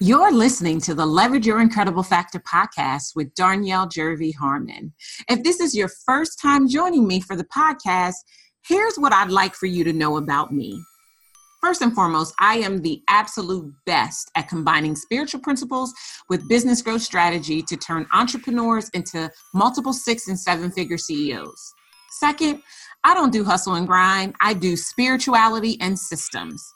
You're listening to the Leverage Your Incredible Factor podcast with Darnyelle Jervey Harmon. If this is your first time joining me for the podcast, here's what I'd like for you to know about me. First and foremost, I am the absolute best at combining spiritual principles with business growth strategy to turn entrepreneurs into multiple six and seven figure CEOs. Second, I don't do hustle and grind, I do spirituality and systems.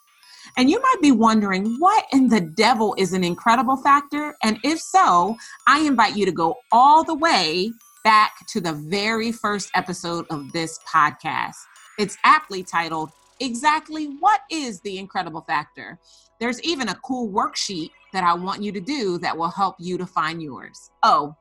And you might be wondering, what in the devil is an incredible factor? And if so, I invite you to go all the way back to the very first episode of this podcast. It's aptly titled, Exactly What is the Incredible Factor? There's even a cool worksheet that I want you to do that will help you to find yours. Oh,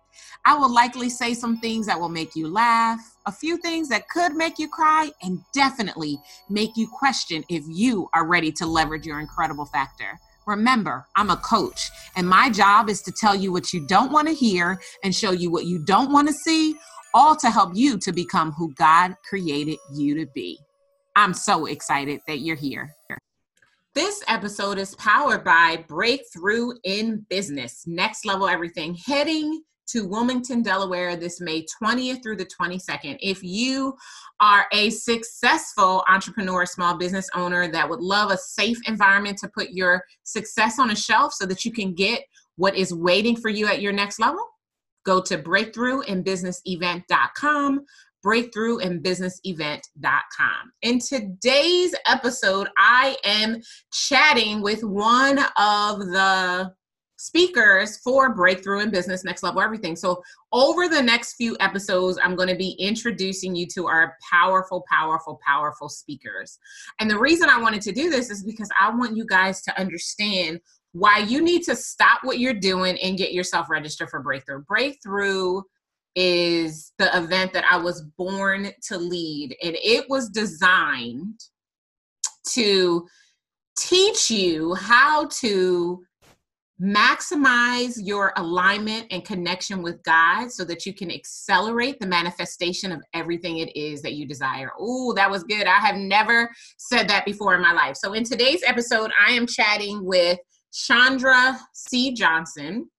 I will likely say some things that will make you laugh, a few things that could make you cry, and definitely make you question if you are ready to leverage your incredible factor. Remember, I'm a coach, and my job is to tell you what you don't want to hear and show you what you don't want to see, all to help you to become who God created you to be. I'm so excited that you're here. This episode is powered by Breakthrough in Business, Next Level Everything, heading to Wilmington, Delaware this May 20th through the 22nd. If you are a successful entrepreneur, small business owner that would love a safe environment to put your success on a shelf so that you can get what is waiting for you at your next level, go to breakthroughinbusinessevent.com breakthroughinbusinessevent.com. In today's episode, I am chatting with one of the speakers for Breakthrough in Business Next Level Everything. So, over the next few episodes, I'm going to be introducing you to our powerful, powerful, powerful speakers. And the reason I wanted to do this is because I want you guys to understand why you need to stop what you're doing and get yourself registered for Breakthrough. Breakthrough is the event that I was born to lead, and it was designed to teach you how to maximize your alignment and connection with God so that you can accelerate the manifestation of everything it is that you desire. Oh, that was good. I have never said that before in my life. So, in today's episode, I am chatting with Chandra C. Johnson.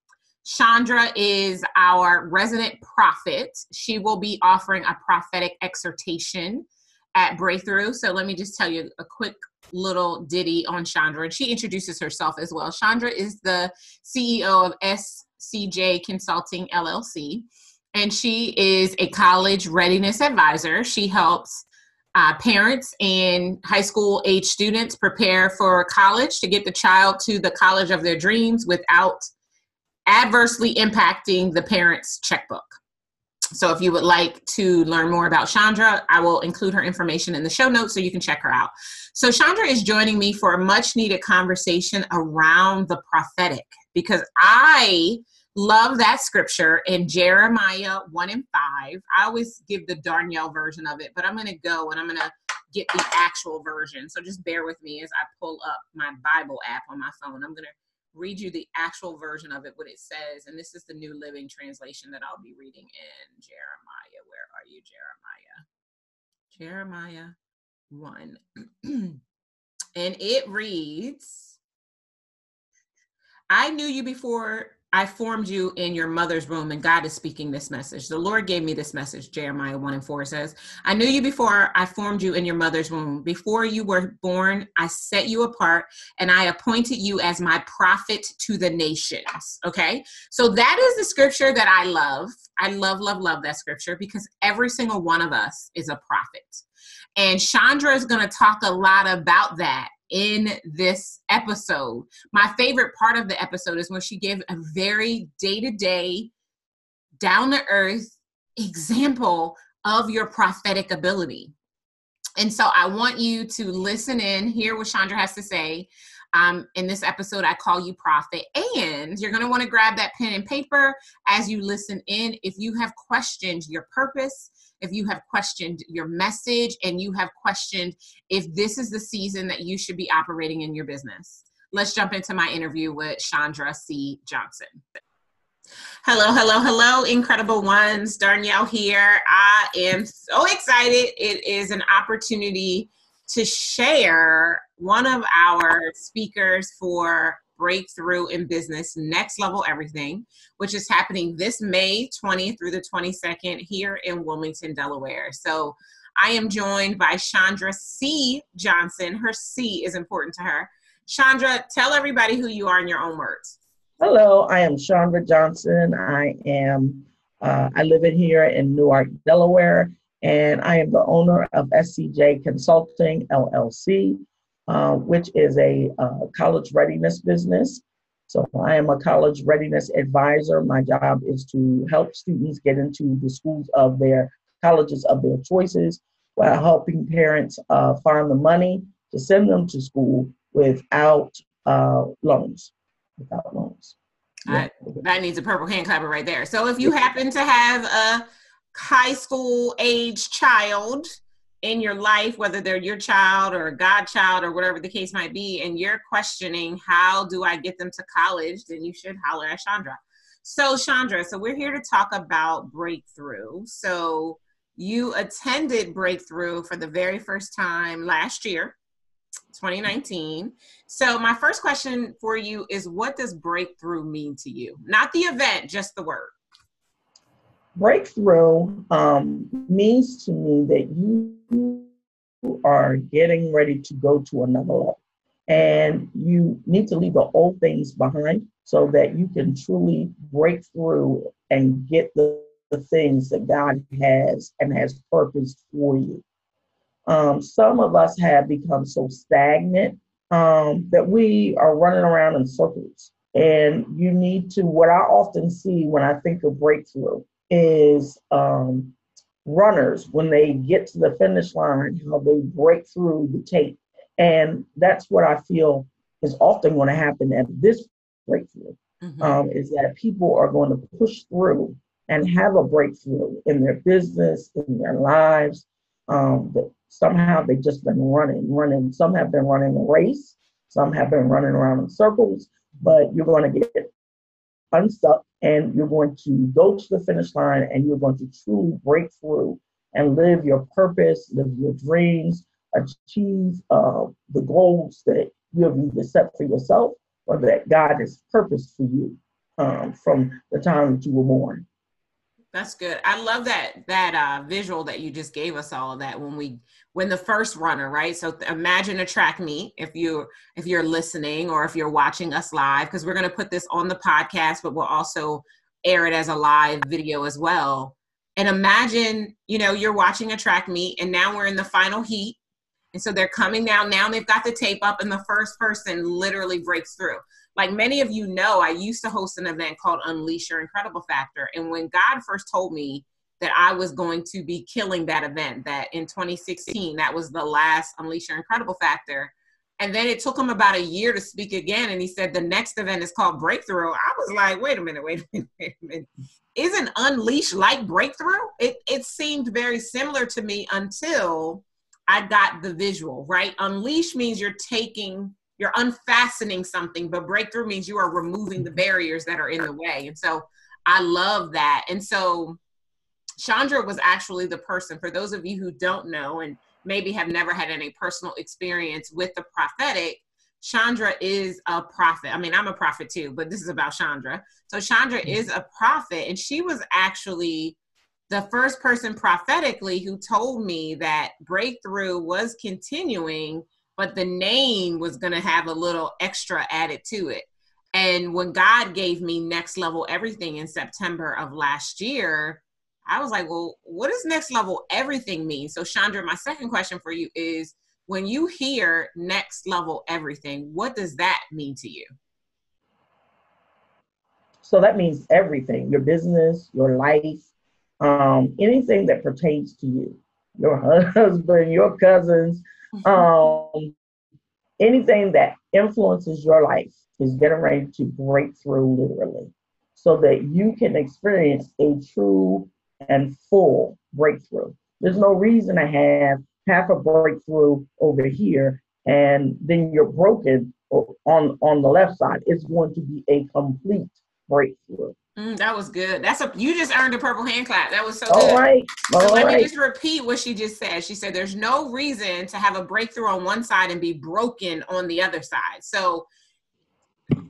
Chandra is our resident prophet. She will be offering a prophetic exhortation at Breakthrough. So let me just tell you a quick little ditty on Chandra. And she introduces herself as well. Chandra is the CEO of SCJ Consulting LLC, and she is a college readiness advisor. She helps uh, parents and high school age students prepare for college to get the child to the college of their dreams without adversely impacting the parent's checkbook. So if you would like to learn more about Chandra, I will include her information in the show notes so you can check her out. So Chandra is joining me for a much needed conversation around the prophetic because I love that scripture in Jeremiah 1 and 5. I always give the Darnyelle version of it, but I'm going to go and I'm going to get the actual version. So just bear with me as I pull up my Bible app on my phone. I'm going to read you the actual version of it, what it says. And this is the New Living Translation that I'll be reading in Jeremiah. Where are you, Jeremiah? Jeremiah 1. and it reads I knew you before I formed you in your mother's womb, and God is speaking this message. The Lord gave me this message, Jeremiah 1 and 4 says, I knew you before I formed you in your mother's womb. Before you were born, I set you apart, and I appointed you as my prophet to the nations. Okay? So that is the scripture that I love. I love, love, love that scripture because every single one of us is a prophet. And Chandra is going to talk a lot about that in this episode. My favorite part of the episode is when she gave a very day to day, down to earth example of your prophetic ability. And so I want you to listen in, hear what Chandra has to say. Um, in this episode, I call you prophet. And you're going to want to grab that pen and paper as you listen in. If you have questioned your purpose, if you have questioned your message and you have questioned if this is the season that you should be operating in your business. Let's jump into my interview with Chandra C. Johnson. Hello, hello, hello, incredible ones. Darnyelle here. I am so excited. It is an opportunity to share one of our speakers for Breakthrough in Business Next Level Everything, which is happening this May 20th through the 22nd here in Wilmington, Delaware. So I am joined by Chandra C. Johnson. Her C is important to her. Chandra, tell everybody who you are in your own words. Hello, I am Chandra Johnson. I am uh, I live in here in Newark, Delaware, and I am the owner of SCJ Consulting LLC, uh, which is a uh, college readiness business. So I am a college readiness advisor. My job is to help students get into the schools of their colleges of their choices while helping parents uh, find the money to send them to school without uh, loans. Without loans. Yeah. that needs a purple hand clapper right there. So if you happen to have a high school age child in your life, whether they're your child or a godchild or whatever the case might be, and you're questioning how do I get them to college, then you should holler at Chandra. So Chandra, so we're here to talk about breakthrough. So you attended breakthrough for the very first time last year 2019. So my first question for you is what does breakthrough mean to you? Not the event, just the word. Breakthrough um, means to me that you are getting ready to go to another level. And you need to leave the old things behind so that you can truly break through and get the, the things that God has and has purposed for you. Um, some of us have become so stagnant um, that we are running around in circles. And you need to, what I often see when I think of breakthrough is um, runners, when they get to the finish line, how they break through the tape. And that's what I feel is often going to happen at this breakthrough, mm-hmm. um, is that people are going to push through and have a breakthrough in their business, in their lives. Um, somehow they've just been running, running. Some have been running a race, some have been running around in circles, but you're going to get unstuck and you're going to go to the finish line and you're going to truly break through and live your purpose, live your dreams, achieve uh, the goals that you have either set for yourself or that God has purposed for you um, from the time that you were born. That's good. I love that that uh, visual that you just gave us all of that when we when the first runner, right? So imagine a track meet if you if you're listening or if you're watching us live because we're going to put this on the podcast, but we'll also air it as a live video as well. And imagine, you know, you're watching a track meet and now we're in the final heat. And so they're coming down. Now they've got the tape up and the first person literally breaks through like many of you know, I used to host an event called Unleash Your Incredible Factor. And when God first told me that I was going to be killing that event, that in 2016, that was the last Unleash Your Incredible Factor. And then it took him about a year to speak again. And he said, the next event is called Breakthrough. I was like, wait a minute, wait a minute, wait a minute. Isn't Unleash like Breakthrough? It, it seemed very similar to me until I got the visual, right? Unleash means you're taking you're unfastening something, but breakthrough means you are removing the barriers that are in the way. And so I love that. And so Chandra was actually the person, for those of you who don't know and maybe have never had any personal experience with the prophetic, Chandra is a prophet. I mean, I'm a prophet too, but this is about Chandra. So Chandra mm-hmm. is a prophet, and she was actually the first person prophetically who told me that breakthrough was continuing but the name was going to have a little extra added to it. And when God gave me next level everything in September of last year, I was like, well, what does next level everything mean? So, Chandra, my second question for you is when you hear next level everything, what does that mean to you? So, that means everything your business, your life, um, anything that pertains to you, your husband, your cousins, um, anything that influences your life is getting ready to break through literally so that you can experience a true and full breakthrough. There's no reason to have half a breakthrough over here and then you're broken on on the left side. It's going to be a complete breakthrough. Mm, that was good. That's a you just earned a purple hand clap. That was so All good. Right. All so let right. me just repeat what she just said. She said there's no reason to have a breakthrough on one side and be broken on the other side. So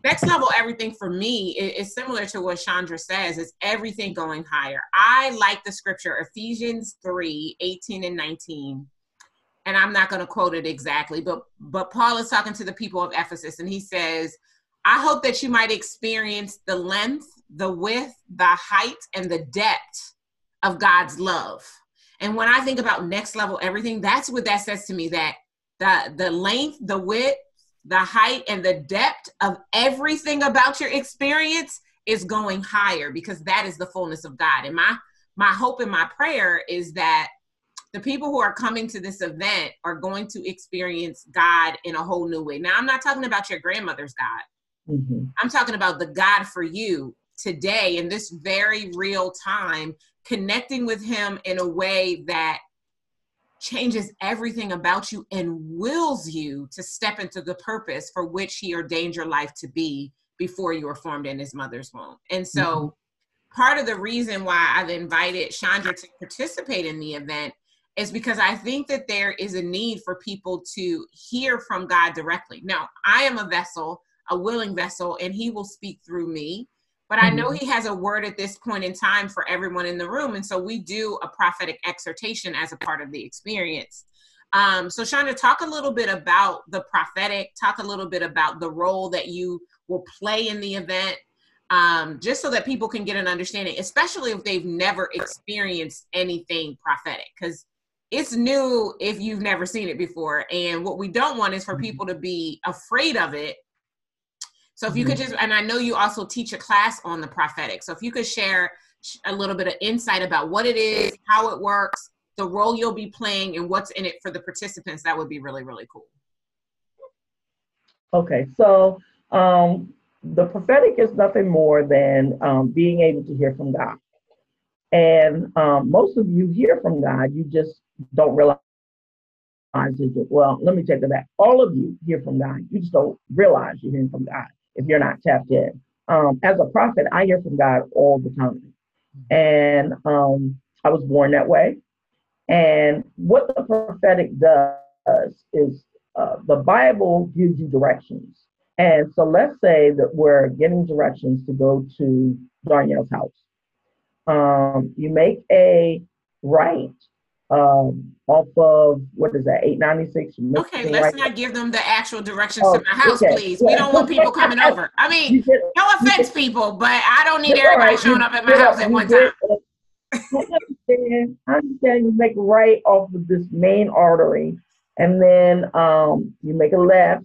next level everything for me is, similar to what Chandra says. It's everything going higher. I like the scripture Ephesians 3 18 and 19. And I'm not going to quote it exactly, but but Paul is talking to the people of Ephesus and he says, I hope that you might experience the length, the width, the height, and the depth of God's love. And when I think about next level everything, that's what that says to me that the the length, the width, the height and the depth of everything about your experience is going higher because that is the fullness of God. And my my hope and my prayer is that the people who are coming to this event are going to experience God in a whole new way. Now, I'm not talking about your grandmother's God. Mm-hmm. I'm talking about the God for you today in this very real time, connecting with Him in a way that changes everything about you and wills you to step into the purpose for which he ordained your life to be before you were formed in his mother's womb. And so mm-hmm. part of the reason why I've invited Chandra to participate in the event is because I think that there is a need for people to hear from God directly. Now, I am a vessel, a willing vessel, and he will speak through me. But I know mm-hmm. he has a word at this point in time for everyone in the room. And so we do a prophetic exhortation as a part of the experience. Um, so, Chandra, talk a little bit about the prophetic, talk a little bit about the role that you will play in the event, um, just so that people can get an understanding, especially if they've never experienced anything prophetic, because it's new if you've never seen it before. And what we don't want is for mm-hmm. people to be afraid of it so if you could mm-hmm. just, and I know you also teach a class on the prophetic. So if you could share a little bit of insight about what it is, how it works, the role you'll be playing, and what's in it for the participants, that would be really, really cool. Okay, so um, the prophetic is nothing more than um, being able to hear from God. And um, most of you hear from God, you just don't realize it. Well, let me take that back. All of you hear from God, you just don't realize you're hearing from God if you're not tapped in. Um, as a prophet, I hear from God all the time. And um, I was born that way. And what the prophetic does is uh, the Bible gives you directions. And so let's say that we're getting directions to go to Darnell's house. Um, you make a right um, off of what is that, 896? Okay, let's right not give them the actual directions oh, to my house, okay. please. We don't want people coming over. I mean, no offense, people, but I don't need everybody right. showing up at my house at one time. I understand. I understand you make right off of this main artery, and then um, you make a left,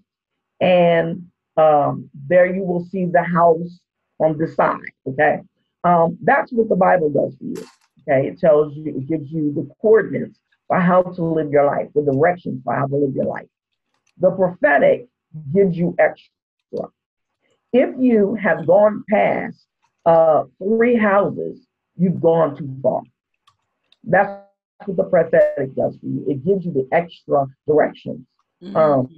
and um, there you will see the house on the side. Okay, um, that's what the Bible does for you. Okay, it tells you, it gives you the coordinates for how to live your life, the directions for how to live your life. The prophetic gives you extra. If you have gone past uh, three houses, you've gone too far. That's what the prophetic does for you. It gives you the extra directions. Mm-hmm. Um,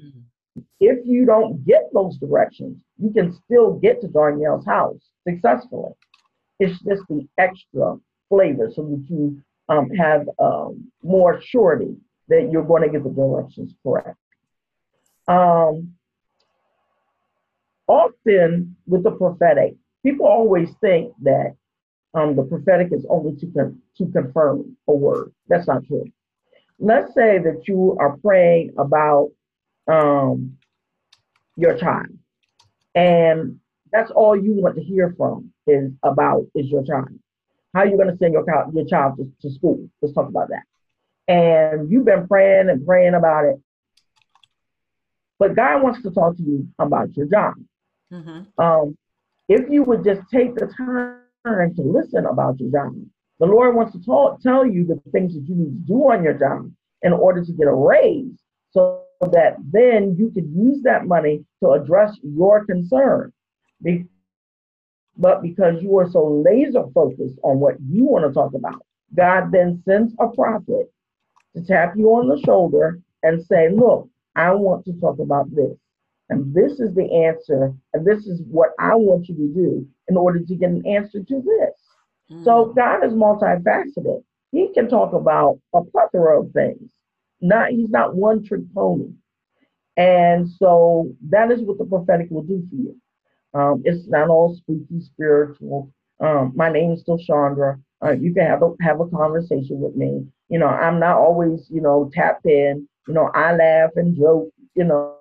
if you don't get those directions, you can still get to Darnell's house successfully. It's just the extra flavor so that you um, have um, more surety that you're going to get the directions correct. Um, often with the prophetic, people always think that um, the prophetic is only to, con- to confirm a word. That's not true. Let's say that you are praying about um, your child, and that's all you want to hear from is about is your child. How are you going to send your child, your child to, to school? Let's talk about that. And you've been praying and praying about it. But God wants to talk to you about your job. Mm-hmm. Um, if you would just take the time to listen about your job, the Lord wants to talk, tell you the things that you need to do on your job in order to get a raise so that then you could use that money to address your concern. But because you are so laser focused on what you want to talk about, God then sends a prophet to tap you on the shoulder and say, Look, I want to talk about this. And this is the answer. And this is what I want you to do in order to get an answer to this. Mm. So God is multifaceted. He can talk about a plethora of things. Not he's not one trick pony. And so that is what the prophetic will do for you. Um, it's not all spooky spiritual. Um, my name is still Chandra. Uh, you can have a have a conversation with me. You know, I'm not always, you know, tapped in. You know, I laugh and joke, you know,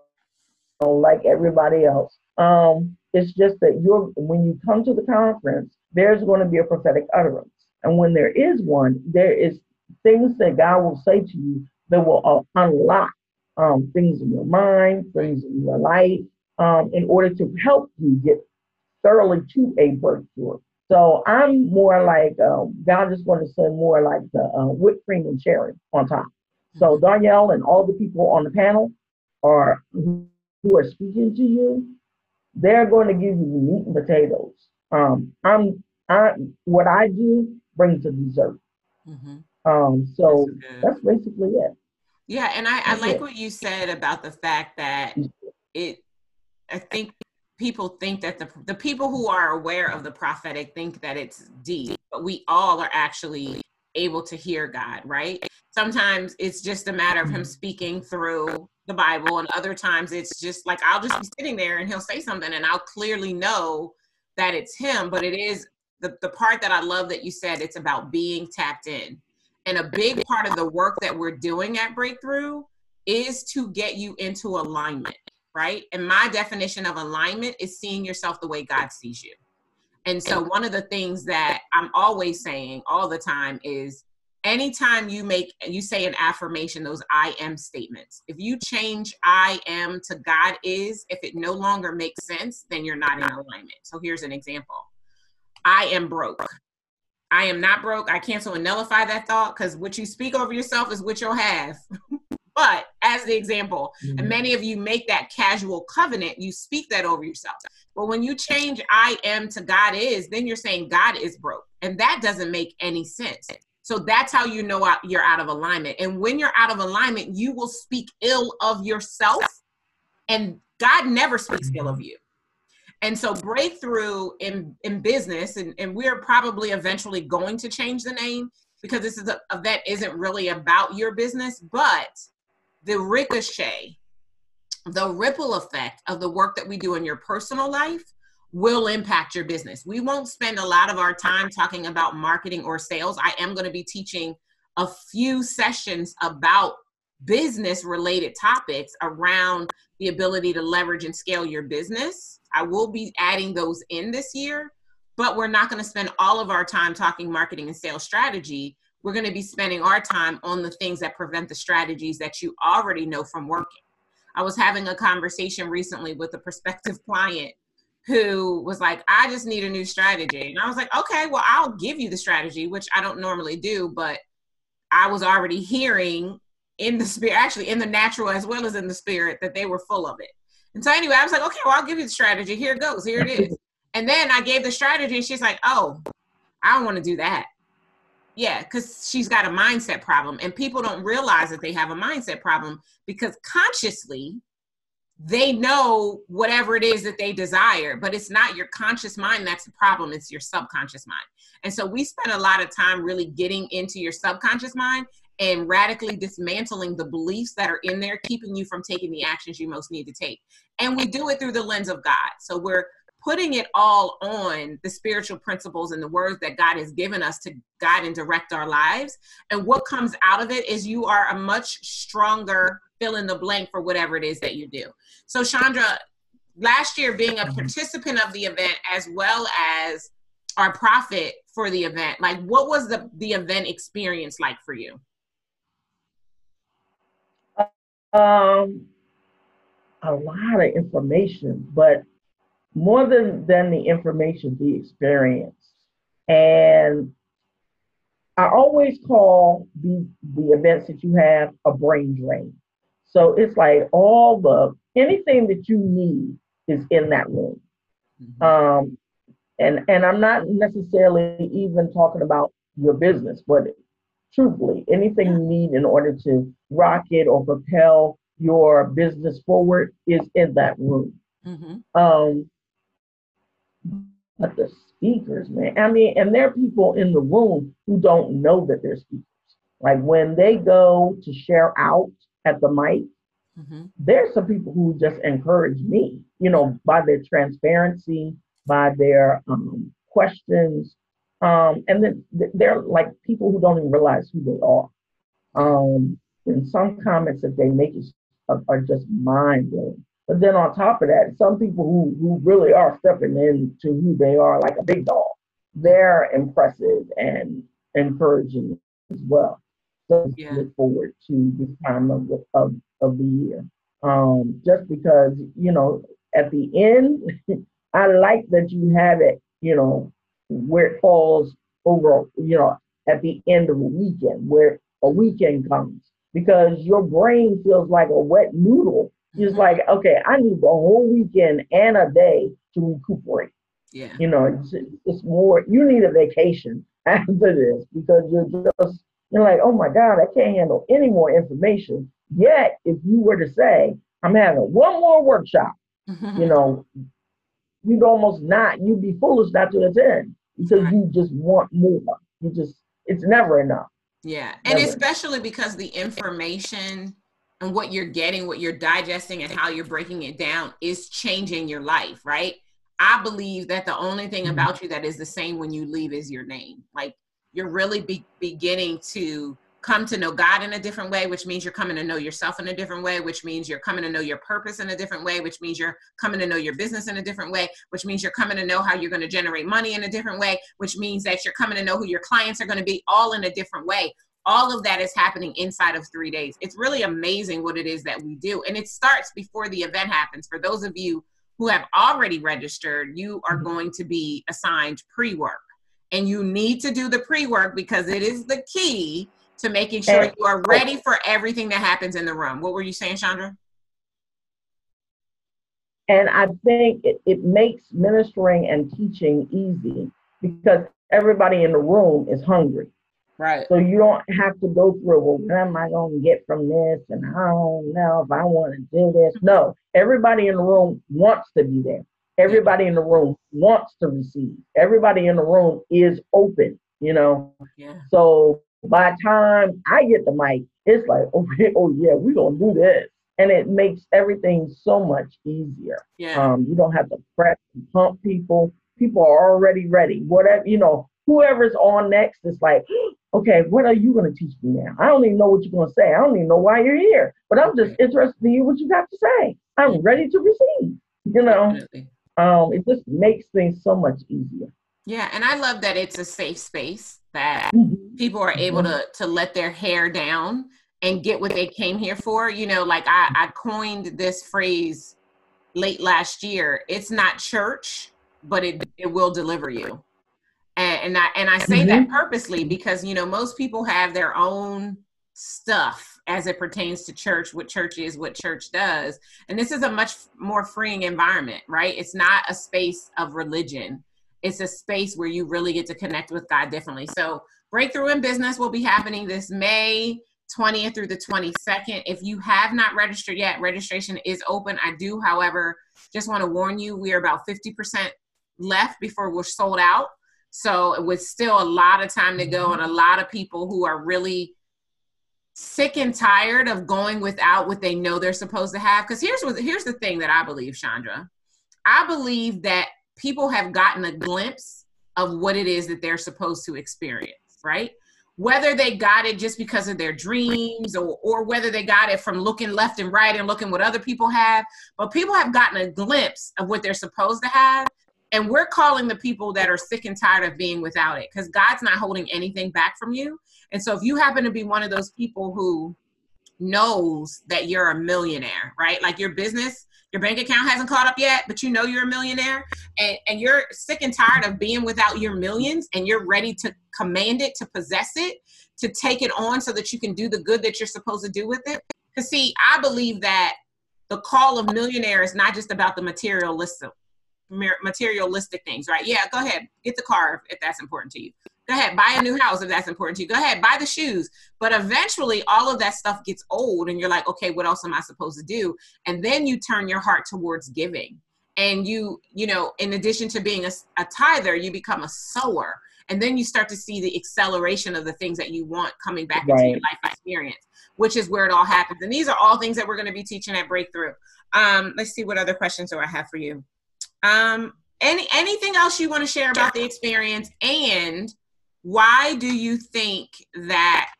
like everybody else. Um, it's just that you're when you come to the conference, there's going to be a prophetic utterance. And when there is one, there is things that God will say to you that will uh, unlock um, things in your mind, things in your life, um, in order to help you get thoroughly to a breakthrough. So I'm more like um, God just want to send more like the uh, whipped cream and cherry on top. So mm-hmm. Danielle and all the people on the panel are who are speaking to you. They're going to give you the meat and potatoes. Um, I'm I what I do brings a dessert. Mm-hmm. Um, so that's, that's, basically it. Yeah, and I, I like it. what you said about the fact that it. I think people think that the the people who are aware of the prophetic think that it's deep, but we all are actually able to hear God, right? Sometimes it's just a matter of him mm-hmm. speaking through the Bible, and other times it's just like I'll just be sitting there and he'll say something, and I'll clearly know that it's him. But it is the, the part that I love that you said it's about being tapped in. And a big part of the work that we're doing at Breakthrough is to get you into alignment right? And my definition of alignment is seeing yourself the way God sees you. And so one of the things that I'm always saying all the time is anytime you make you say an affirmation those i am statements if you change i am to god is if it no longer makes sense then you're not in alignment. So here's an example. I am broke. I am not broke. I cancel and nullify that thought because what you speak over yourself is what you'll have But as the example, mm-hmm. and many of you make that casual covenant, you speak that over yourself. But when you change I am to God is, then you're saying God is broke. And that doesn't make any sense. So that's how you know you're out of alignment. And when you're out of alignment, you will speak ill of yourself. And God never speaks ill of you. And so breakthrough in, in business, and, and we're probably eventually going to change the name because this is a event isn't really about your business, but the ricochet, the ripple effect of the work that we do in your personal life will impact your business. We won't spend a lot of our time talking about marketing or sales. I am going to be teaching a few sessions about business related topics around the ability to leverage and scale your business. I will be adding those in this year, but we're not going to spend all of our time talking marketing and sales strategy we're going to be spending our time on the things that prevent the strategies that you already know from working. I was having a conversation recently with a prospective client who was like, I just need a new strategy. And I was like, okay, well, I'll give you the strategy, which I don't normally do, but I was already hearing in the spirit, actually in the natural as well as in the spirit, that they were full of it. And so anyway, I was like, okay, well, I'll give you the strategy. Here it goes. Here it is. And then I gave the strategy, and she's like, oh, I don't want to do that. Yeah, because she's got a mindset problem, and people don't realize that they have a mindset problem because consciously they know whatever it is that they desire, but it's not your conscious mind that's the problem, it's your subconscious mind. And so we spend a lot of time really getting into your subconscious mind and radically dismantling the beliefs that are in there, keeping you from taking the actions you most need to take. And we do it through the lens of God. So we're putting it all on the spiritual principles and the words that God has given us to guide and direct our lives. And what comes out of it is you are a much stronger fill in the blank for whatever it is that you do. So, Chandra, last year being a participant of the event as well as our prophet for the event, like what was the, the event experience like for you? Um, a lot of information, but more than, than the information, the experience. And I always call the, the events that you have a brain drain. So it's like all the anything that you need is in that room. Mm-hmm. Um, and and I'm not necessarily even talking about your business, but truthfully, anything you need in order to rocket or propel your business forward is in that room. Mm-hmm. Um, but the speakers, man, I mean, and there are people in the room who don't know that they're speakers. Like when they go to share out at the mic, mm-hmm. there's some people who just encourage me, you know, by their transparency, by their um, questions. Um, and then they're like people who don't even realize who they are. Um, and some comments that they make is, are, are just mind blowing. But then on top of that, some people who, who really are stepping into who they are like a big dog, they're impressive and encouraging as well. So yeah. look forward to this time of the, of, of the year. Um, just because, you know, at the end, I like that you have it, you know, where it falls over, you know, at the end of a weekend, where a weekend comes, because your brain feels like a wet noodle. It's mm-hmm. like, okay, I need the whole weekend and a day to recuperate. Yeah. You know, it's, it's more, you need a vacation after this because you're just, you're like, oh my God, I can't handle any more information. Yet, if you were to say, I'm having one more workshop, you know, you'd almost not, you'd be foolish not to attend because right. you just want more. You just, it's never enough. Yeah. And never especially enough. because the information and what you're getting, what you're digesting, and how you're breaking it down is changing your life, right? I believe that the only thing mm-hmm. about you that is the same when you leave is your name. Like you're really be- beginning to come to know God in a different way, which means you're coming to know yourself in a different way, which means you're coming to know your purpose in a different way, which means you're coming to know your business in a different way, which means you're coming to know how you're going to generate money in a different way, which means that you're coming to know who your clients are going to be all in a different way. All of that is happening inside of three days. It's really amazing what it is that we do. And it starts before the event happens. For those of you who have already registered, you are mm-hmm. going to be assigned pre work. And you need to do the pre work because it is the key to making sure you are ready for everything that happens in the room. What were you saying, Chandra? And I think it, it makes ministering and teaching easy because everybody in the room is hungry. Right. So you don't have to go through, well, what am I going to get from this? And I don't know if I want to do this. No, everybody in the room wants to be there. Everybody in the room wants to receive. Everybody in the room is open, you know? Yeah. So by the time I get the mic, it's like, oh, oh yeah, we're gonna do this. And it makes everything so much easier. Yeah. Um, you don't have to press and pump people. People are already ready. Whatever, you know, whoever's on next is like, okay, what are you gonna teach me now? I don't even know what you're gonna say. I don't even know why you're here. But I'm just interested in you what you got to say. I'm ready to receive. You know. Um, it just makes things so much easier. Yeah, and I love that it's a safe space that mm-hmm. people are able mm-hmm. to to let their hair down and get what they came here for. You know, like I, I coined this phrase late last year. It's not church, but it it will deliver you. And, and I and I say mm-hmm. that purposely because you know most people have their own stuff as it pertains to church, what church is, what church does. And this is a much more freeing environment, right? It's not a space of religion it's a space where you really get to connect with God differently. So, Breakthrough in Business will be happening this May 20th through the 22nd. If you have not registered yet, registration is open. I do, however, just want to warn you, we are about 50% left before we're sold out. So, with still a lot of time to go, mm-hmm. and a lot of people who are really sick and tired of going without what they know they're supposed to have. Because here's what here's the thing that I believe, Chandra. I believe that people have gotten a glimpse of what it is that they're supposed to experience, right? Whether they got it just because of their dreams or, or whether they got it from looking left and right and looking what other people have, but people have gotten a glimpse of what they're supposed to have. And we're calling the people that are sick and tired of being without it because God's not holding anything back from you. And so if you happen to be one of those people who knows that you're a millionaire, right? Like your business your bank account hasn't caught up yet, but you know you're a millionaire and, and you're sick and tired of being without your millions and you're ready to command it, to possess it, to take it on so that you can do the good that you're supposed to do with it. Because, see, I believe that the call of millionaire is not just about the materialistic materialistic things, right? Yeah, go ahead, get the car if that's important to you. Go ahead, buy a new house if that's important to you. Go ahead, buy the shoes. But eventually, all of that stuff gets old, and you're like, okay, what else am I supposed to do? And then you turn your heart towards giving. And you, you know, in addition to being a, a tither, you become a sower. and then you start to see the acceleration of the things that you want coming back right. into your life experience which is where it all happens and these are all things that we're going to be teaching at breakthrough um, let's see what other questions do i have for you um, any anything else you want to share about the experience? And why do you think that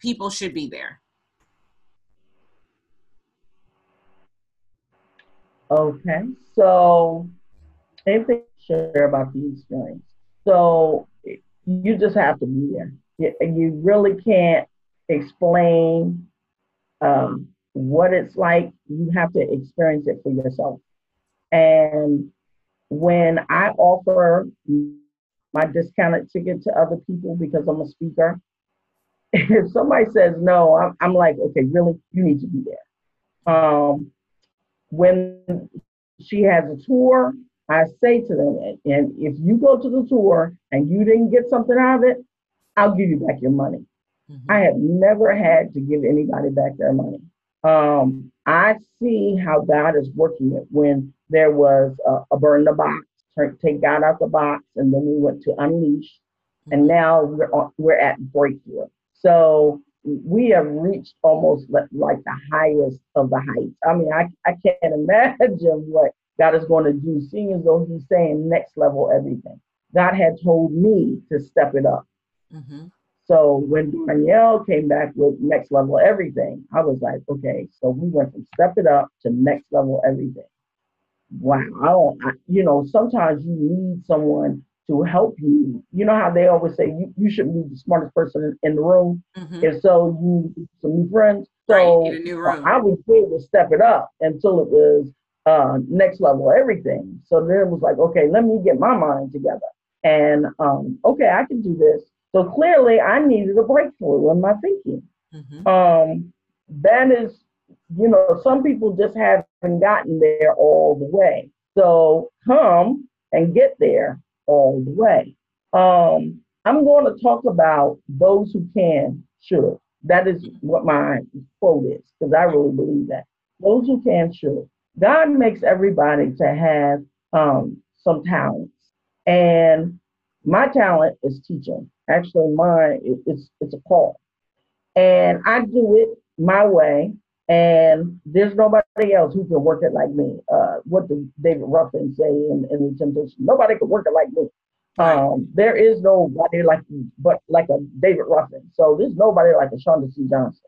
people should be there? Okay so anything share about the experience. So you just have to be there. You really can't explain um, what it's like. You have to experience it for yourself. And when I offer my discounted ticket to other people because I'm a speaker, if somebody says no, I'm, I'm like, okay, really, you need to be there. Um, when she has a tour, I say to them, and if you go to the tour and you didn't get something out of it, I'll give you back your money. Mm-hmm. I have never had to give anybody back their money. Um, I see how God is working it when there was a, a burn the box, take God out the box, and then we went to unleash, and mm-hmm. now we're on, we're at breakthrough. So we have reached almost like the highest of the heights. I mean, I, I can't imagine what God is going to do, seeing as though He's saying next level everything. God had told me to step it up. Mm-hmm. So when Danielle came back with next level everything, I was like, okay, so we went from step it up to next level everything wow, I don't, I, you know, sometimes you need someone to help you. You know how they always say you, you shouldn't be the smartest person in, in the room. Mm-hmm. And so you need some new friends. So right, I was able to step it up until it was uh, next level everything. So then it was like, okay, let me get my mind together. And um, okay, I can do this. So clearly I needed a breakthrough in my thinking. Mm-hmm. Um, that is you know, some people just haven't gotten there all the way. So come and get there all the way. Um, I'm going to talk about those who can should. That is what my quote is, because I really believe that. Those who can should. God makes everybody to have um, some talents. And my talent is teaching. Actually, mine it's it's a call. And I do it my way and there's nobody else who can work it like me. Uh, what did David Ruffin say in, in the Temptations? Nobody can work it like me. Um, there is nobody like but like a David Ruffin. So there's nobody like a Chandra C. Johnson.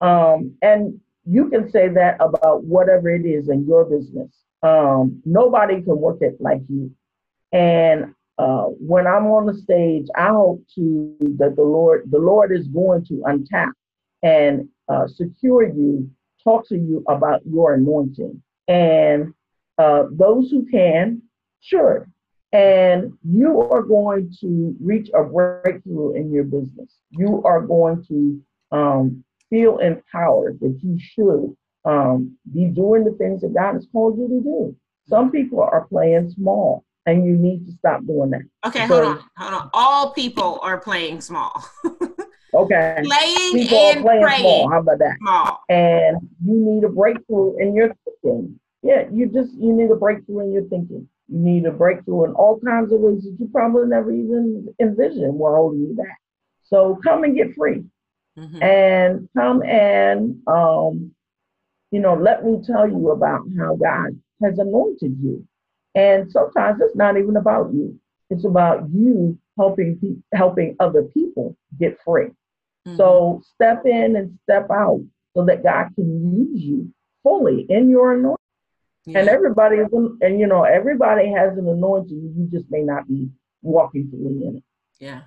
Um, and you can say that about whatever it is in your business. Um, nobody can work it like you. And uh, when I'm on the stage, I hope to that the Lord, the Lord is going to untap and uh, secure you talk to you about your anointing. And uh, those who can, sure. And you are going to reach a breakthrough in your business. You are going to um, feel empowered that you should um, be doing the things that God has called you to do. Some people are playing small, and you need to stop doing that. Okay, hold on, hold on. All people are playing small. Okay. Playing People and playing praying. Small. How about that? Small. And you need a breakthrough in your thinking. Yeah, you just you need a breakthrough in your thinking. You need a breakthrough in all kinds of ways that you probably never even envisioned were holding you back. So come and get free. Mm-hmm. And come and um, you know, let me tell you about how God has anointed you. And sometimes it's not even about you. It's about you helping pe- helping other people get free. Mm-hmm. So step in and step out so that God can use you fully in your anointing. Yeah. And everybody is, and you know, everybody has an anointing. You just may not be walking fully in it. Yeah.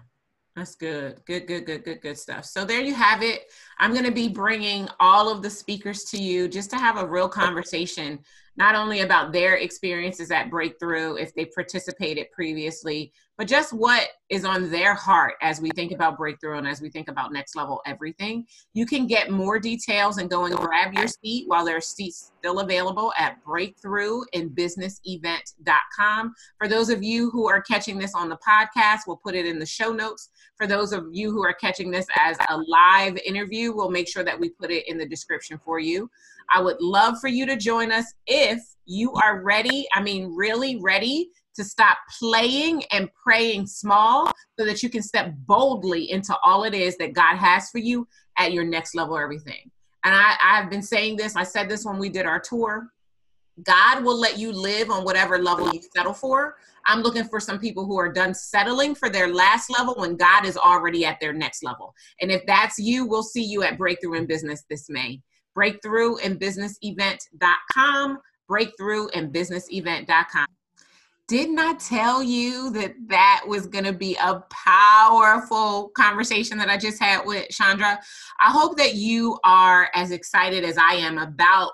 That's good. Good, good, good, good, good stuff. So there you have it. I'm going to be bringing all of the speakers to you just to have a real conversation, not only about their experiences at Breakthrough, if they participated previously, but just what is on their heart as we think about breakthrough and as we think about next level everything. You can get more details and go and grab your seat while there are seats still available at breakthroughinbusinessevent.com. For those of you who are catching this on the podcast, we'll put it in the show notes. For those of you who are catching this as a live interview, we'll make sure that we put it in the description for you. I would love for you to join us if you are ready, I mean, really ready to stop playing and praying small so that you can step boldly into all it is that God has for you at your next level everything. And I, I've been saying this, I said this when we did our tour. God will let you live on whatever level you settle for. I'm looking for some people who are done settling for their last level when God is already at their next level. And if that's you, we'll see you at Breakthrough in Business this May. Breakthrough in Business Event.com, breakthrough in Business Event.com. Didn't I tell you that that was going to be a powerful conversation that I just had with Chandra? I hope that you are as excited as I am about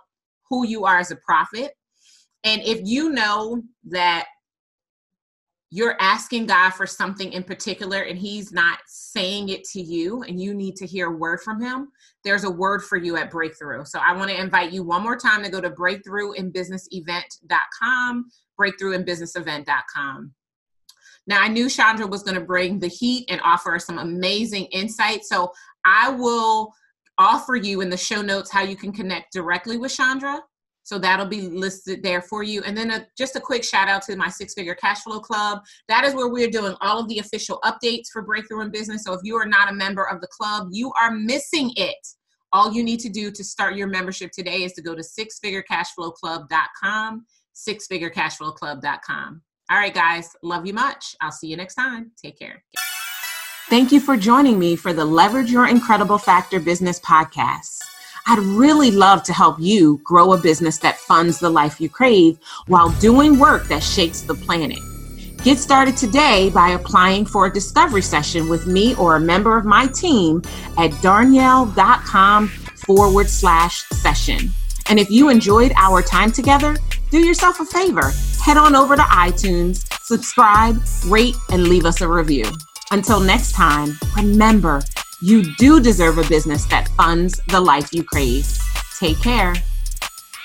who you are as a prophet. And if you know that you're asking God for something in particular and He's not saying it to you, and you need to hear a word from Him, there's a word for you at Breakthrough. So I want to invite you one more time to go to breakthroughinbusinessevent.com, breakthroughinbusinessevent.com. Now, I knew Chandra was going to bring the heat and offer some amazing insight. So I will offer you in the show notes how you can connect directly with Chandra. So that'll be listed there for you. And then a, just a quick shout out to my Six Figure Cash Flow Club. That is where we're doing all of the official updates for Breakthrough in Business. So if you are not a member of the club, you are missing it. All you need to do to start your membership today is to go to sixfigurecashflowclub.com, sixfigurecashflowclub.com. All right, guys, love you much. I'll see you next time. Take care. Thank you for joining me for the Leverage Your Incredible Factor Business podcast. I'd really love to help you grow a business that funds the life you crave while doing work that shakes the planet. Get started today by applying for a discovery session with me or a member of my team at darnyelle.com forward slash session. And if you enjoyed our time together, do yourself a favor. Head on over to iTunes, subscribe, rate, and leave us a review. Until next time, remember, you do deserve a business that funds the life you crave. Take care.